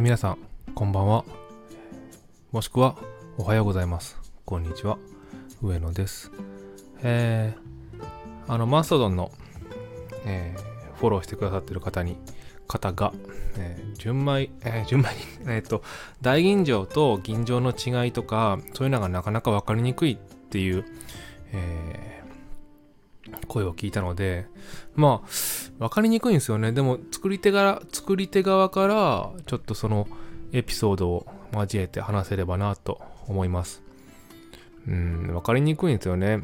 ー皆さん、こんばんは。もしくは、おはようございます。こんにちは。上野です。えー、あの、マストドンの、えーフォローしてくださってる方に、方が、えー純米、えー純米、えっ、と、大吟醸と吟醸の違いとか、そういうのがなかなか分かりにくいっていう、えー声を聞いたので、まあ、分かりにくいんですよね。でも、作り手側、作り手側から、ちょっとそのエピソードを交えて話せればなと思います。うん、分かりにくいんですよね。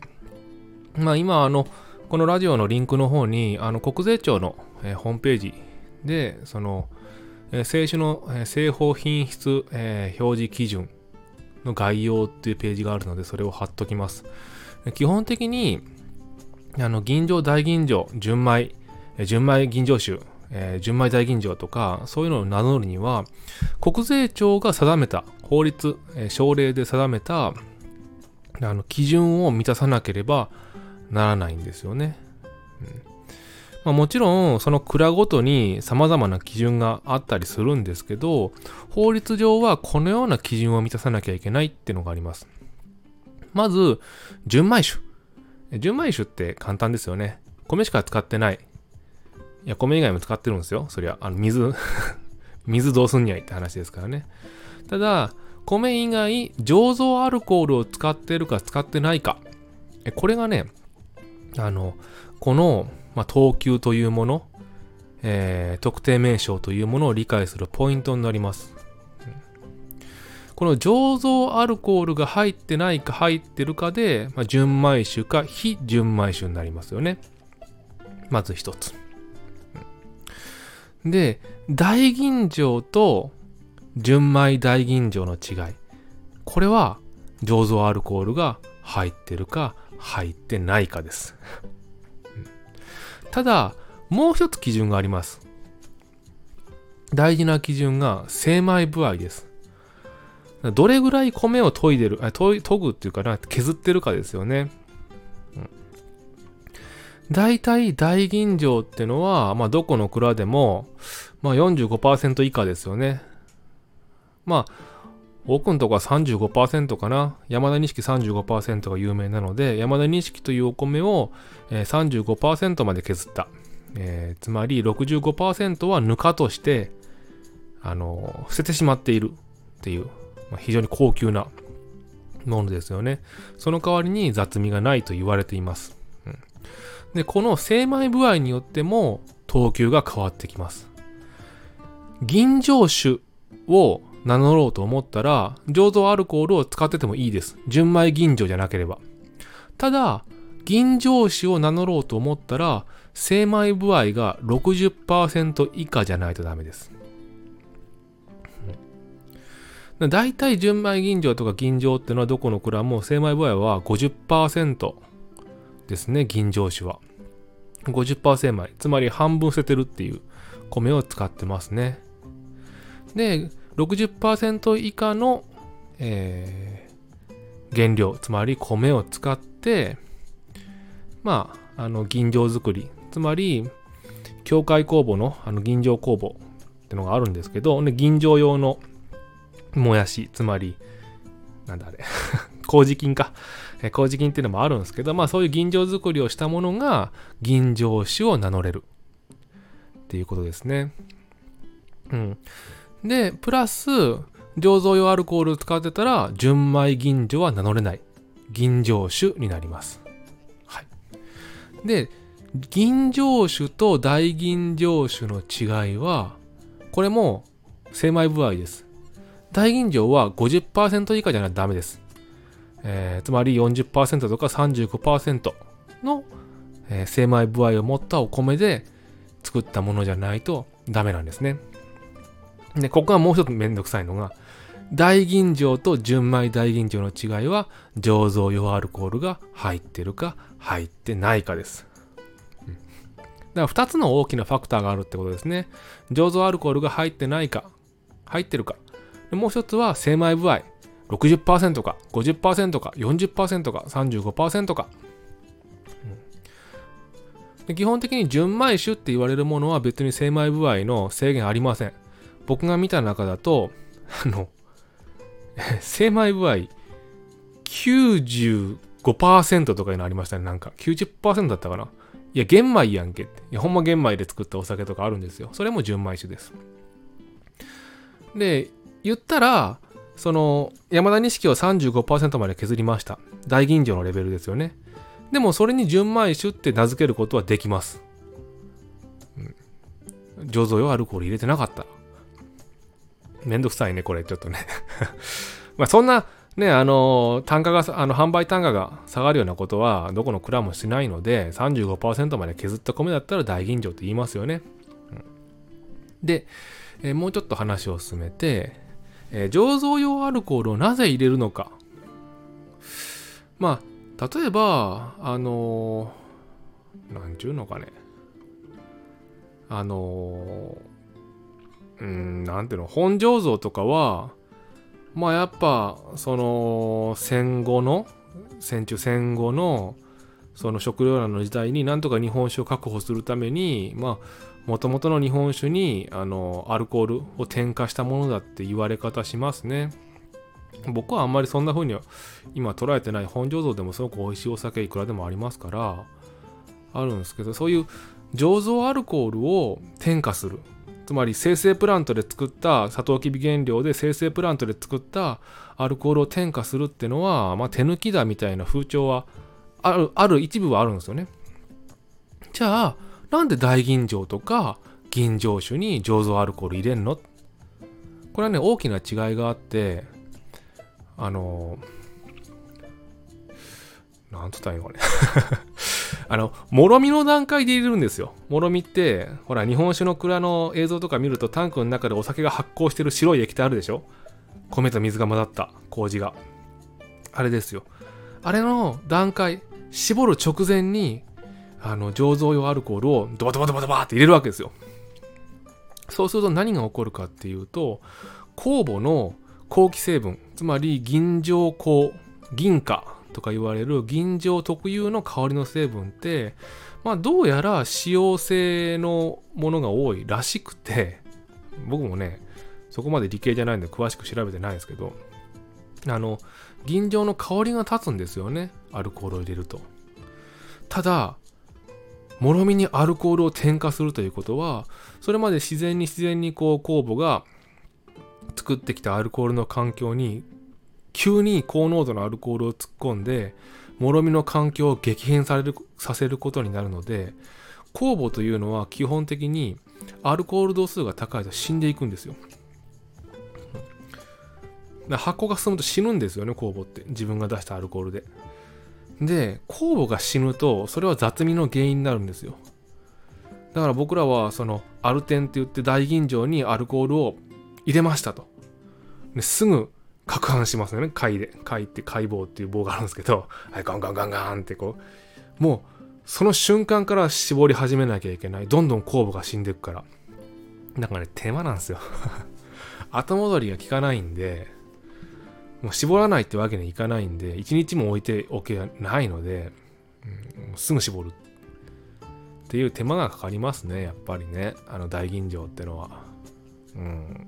まあ、今、あの、このラジオのリンクの方に、あの、国税庁の、えーホームページで、その、えー清酒の、えー製法品質、えー表示基準の概要っていうページがあるので、それを貼っときます。基本的に、あの、吟醸、大吟醸、純米、純米吟醸酒、えー純米大吟醸とか、そういうのを名乗るには、国税庁が定めた、法律、えー省令で定めた、あの、基準を満たさなければならないんですよね。うんまあ、もちろん、その蔵ごとに様々な基準があったりするんですけど、法律上はこのような基準を満たさなきゃいけないっていうのがあります。まず、純米酒。純米酒って簡単ですよね。米しか使ってない。いや、米以外も使ってるんですよ。そりゃ、あの、水、水どうすんにゃいって話ですからね。ただ、米以外、醸造アルコールを使ってるか使ってないか。これがね、あの、この、まあ、等級というもの、えー特定名称というものを理解するポイントになります。この醸造アルコールが入ってないか入ってるかで、まあ、純米酒か非純米酒になりますよね。まず一つ。で、大吟醸と純米大吟醸の違い。これは醸造アルコールが入ってるか入ってないかです。ただ、もう一つ基準があります。大事な基準が精米部合です。どれぐらい米を研いでる、あ研研ぐっていうかな、削ってるかですよね。うん大体大吟醸ってのは、まあどこの蔵でも、まあ45%以下ですよね。まあ、奥のとこは35%かな。山田錦35%が有名なので、山田錦というお米を、えー35%まで削った。えーつまり65%はぬかとして、あの捨ててしまっているっていう、まあ、非常に高級なものですよね。その代わりに雑味がないと言われています。うんで、この精米部合によっても等級が変わってきます。吟醸酒を名乗ろうと思ったら、醸造アルコールを使っててもいいです。純米吟醸じゃなければ。ただ、吟醸酒を名乗ろうと思ったら、精米部合が60%以下じゃないとダメです。うんだいたい純米吟醸とか吟醸っていうのはどこの蔵も精米部合は50%ですね、吟醸酒は。50%精米。つまり半分捨ててるっていう米を使ってますね。で、60%以下の、えー原料、つまり米を使って、まあ、あの、吟醸作り、つまり、境界工房の、あの、吟醸工房ってのがあるんですけど、吟醸用のもやし、つまり、なんだあれ、麹菌か。麹菌っていうのもあるんですけど、まあそういう吟醸作りをしたものが、吟醸酒を名乗れる。っていうことですね。うん。で、プラス、醸造用アルコールを使ってたら、純米吟醸は名乗れない。吟醸酒になります。はい。で、吟醸酒と大吟醸酒の違いは、これも精米部合です。大吟醸は50%以下じゃないとダメです。えーつまり40%とか35%の、えー精米部合を持ったお米で作ったものじゃないとダメなんですね。で、ここがもう一つめんどくさいのが、大吟醸と純米大吟醸の違いは、醸造用アルコールが入ってるか入ってないかです。うんだから2つの大きなファクターがあるってことですね。醸造アルコールが入ってないか、入ってるか。でもう一つは精米部合。60%か、50%か、40%か、35%か。うんで基本的に純米酒って言われるものは別に精米部合の制限ありません。僕が見た中だと、あの、精米具合95%とかいうのありましたね。なんか90%だったかな。いや、玄米やんけって。いや、ほんま玄米で作ったお酒とかあるんですよ。それも純米酒です。で、言ったら、その、山田錦を35%まで削りました。大吟醸のレベルですよね。でも、それに純米酒って名付けることはできます。うん。醸造用アルコール入れてなかっためんどくさいね、これ、ちょっとね まあ、そんな、ね、あの、単価が、あの、販売単価が下がるようなことは、どこの蔵もしないので、35%まで削った米だったら大吟醸って言いますよね。うん、で、え、もうちょっと話を進めて、えー、醸造用アルコールをなぜ入れるのか。まあ、例えば、あのー、なんちゅうのかね。あのー、うん、なんていうの、本醸造とかは、まあやっぱ、その、戦後の、戦中戦後の、その食糧難の時代になんとか日本酒を確保するために、まあ、もともとの日本酒にあのアルコールを添加したものだって言われ方しますね。僕はあんまりそんな風には今捉えてない本醸造でもすごく美味しいお酒いくらでもありますからあるんですけどそういう醸造アルコールを添加するつまり生成プラントで作ったサトウキビ原料で生成プラントで作ったアルコールを添加するってのは、まあ、手抜きだみたいな風潮はあるある一部はあるんですよね。じゃあなんで大吟醸とか吟醸酒に醸造アルコール入れんの？これはね、大きな違いがあって、あの、なんつったらいいのかね あの、もろみの段階で入れるんですよ。もろみって、ほら、日本酒の蔵の映像とか見るとタンクの中でお酒が発酵してる白い液体あるでしょ？米と水が混ざった麹が。あれですよ。あれの段階、絞る直前にあの醸造用アルコールをドバドバドバドバって入れるわけですよ。そうすると何が起こるかっていうと酵母の後期成分つまり銀醸香銀貨とか言われる銀醸特有の香りの成分ってまあどうやら使用性のものが多いらしくて僕もねそこまで理系じゃないんで詳しく調べてないですけどあの銀醸の香りが立つんですよねアルコールを入れるとただもろみにアルコールを添加するということはそれまで自然に自然にこう酵母が作ってきたアルコールの環境に急に高濃度のアルコールを突っ込んでもろみの環境を激変されるさせることになるので酵母というのは基本的にアルコール度数が高いと死んでいくんですよ。発酵が進むと死ぬんですよね酵母って自分が出したアルコールで。で、酵母が死ぬと、それは雑味の原因になるんですよ。だから僕らは、その、アルテンって言って大吟醸にアルコールを入れましたと。ですぐ、攪拌しますよね、貝で。貝って解剖っていう棒があるんですけど、はい、ガンガンガンガンってこう、もう、その瞬間から絞り始めなきゃいけない。どんどん酵母が死んでいくから。だからね、手間なんですよ。後戻りが効かないんで、もう絞らないってわけにはいかないんで、一日も置いておけないので、うん、すぐ絞るっていう手間がかかりますね、やっぱりね。あの大吟醸ってのは。うん。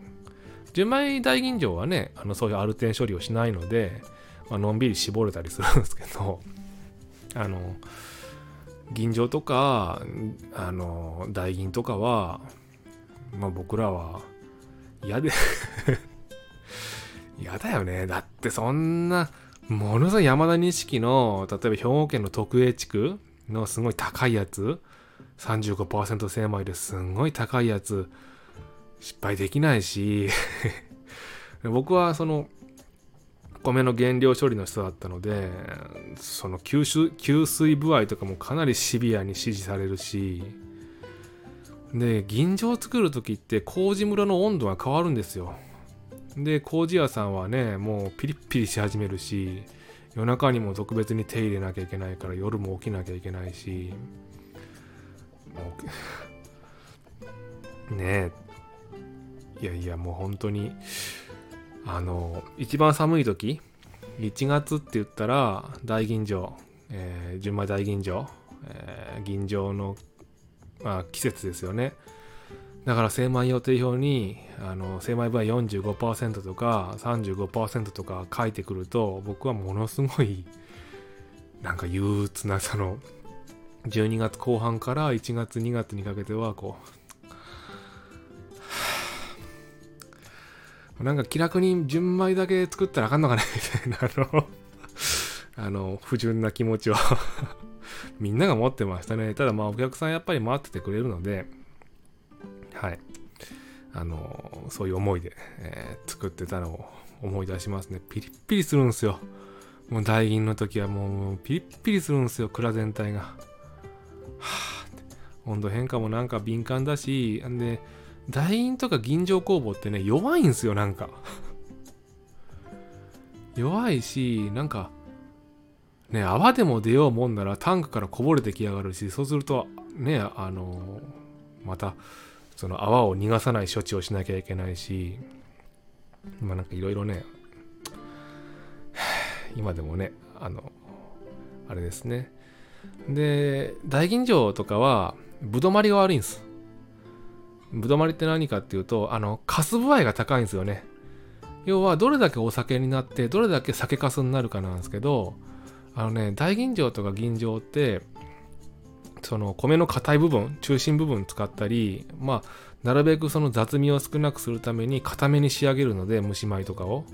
純米大吟醸はね、あのそういうアルテン処理をしないので、まあのんびり絞れたりするんですけど、あの、吟醸とか、あの、大吟とかは、まあ僕らは嫌で嫌だよね。だってそんな、ものすごい山田錦の、例えば兵庫県の徳栄地区のすごい高いやつ、35%精米ですんごい高いやつ、失敗できないし 僕はその、米の原料処理の人だったので、その吸収、吸水具合とかもかなりシビアに指示されるし、で、銀醸を作る時って麹村の温度が変わるんですよ。で麹屋さんはねもうピリッピリし始めるし夜中にも特別に手入れなきゃいけないから夜も起きなきゃいけないしもう ねえ。いやいやもう本当にあの一番寒い時1月って言ったら大吟醸、えー、純米大吟醸、えー、吟醸の、まあ、季節ですよね。だから精米予定表にあの精米部合45%とか35%とか書いてくると僕はものすごいなんか憂鬱なその12月後半から1月2月にかけてはこう なんか気楽に純米だけ作ったらあかんのかねみたいなあの あの不純な気持ちを みんなが持ってましたね。ただまあお客さんやっぱり待っててくれるのではい。あのそういう思いで、えー、作ってたのを思い出しますね。ピリッピリするんですよ。もう大銀の時はもうピリッピリするんですよ。蔵全体が。はあ、温度変化もなんか敏感だし、んで、大陰とか銀条工房ってね、弱いんすよ、なんか。弱いし、なんか、ね、泡でも出ようもんならタンクからこぼれてきやがるし、そうすると、ね、あのまた、その泡を逃がさない処置をしなきゃいけないし、まあなんかいろいろね、今でもね、あの、あれですね、で、大吟醸とかは、ぶどまりが悪いんです。ぶどまりって何かっていうと、あの、かす具合が高いんですよね。要は、どれだけお酒になって、どれだけ酒かすになるかなんですけど、あのね、大吟醸とか吟醸って、その米の硬い部分、中心部分使ったり、まあ、なるべくその雑味を少なくするために固めに仕上げるので、蒸し米とかを。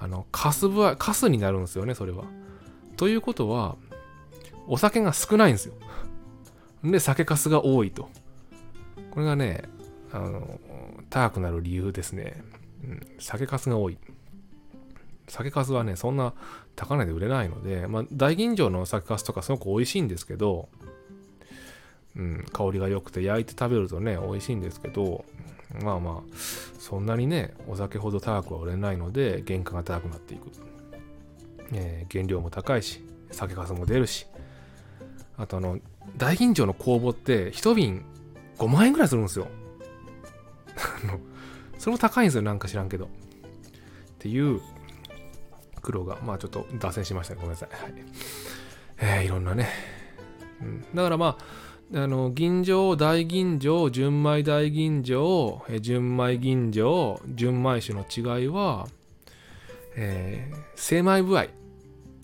あの、かす具合、かすになるんですよね、それは。ということは、お酒が少ないんですよ。で、酒粕が多いと。これがね、あの、高くなる理由ですね。うん、酒粕が多い。酒粕はね、そんな高値で売れないので、まあ、大吟醸の酒粕とかすごく美味しいんですけど、うん、香りが良くて焼いて食べるとね、美味しいんですけど、まあまあ、そんなにね、お酒ほど高くは売れないので、原価が高くなっていく。えー、原料も高いし、酒粕も出るし、あとあの、大吟醸の酵母って一瓶5万円ぐらいするんですよ。それも高いんですよ、なんか知らんけど。っていう苦労が、まあちょっと脱線しましたね。ごめんなさい。はい。えー、いろんなね。うん、だからまあ、あの、銀醸、大吟醸、純米大吟醸、純米吟醸、純米酒の違いは、えー、精米部合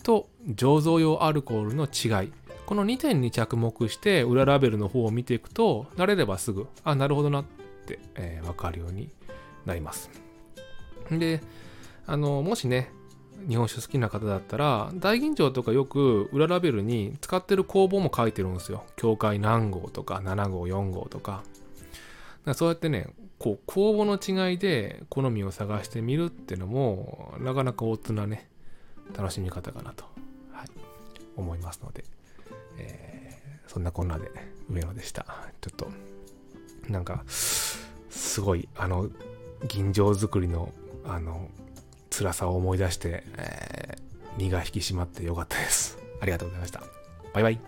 と醸造用アルコールの違い。この2点に着目して裏ラベルの方を見ていくと慣れればすぐあなるほどなって、えー、分かるようになりますであのもしね日本酒好きな方だったら大吟醸とかよく裏ラベルに使ってる工房も書いてるんですよ。境界何号とか7号4号とか。そうやってねこう公募の違いで好みを探してみるっていうのもなかなか大人ね楽しみ方かなと、はい、思いますので。えー、そんなこんなで上野でした。ちょっと、なんか、すごい、あの、銀醸作りの、あの、辛さを思い出して、えー、身が引き締まってよかったです。ありがとうございました。バイバイ。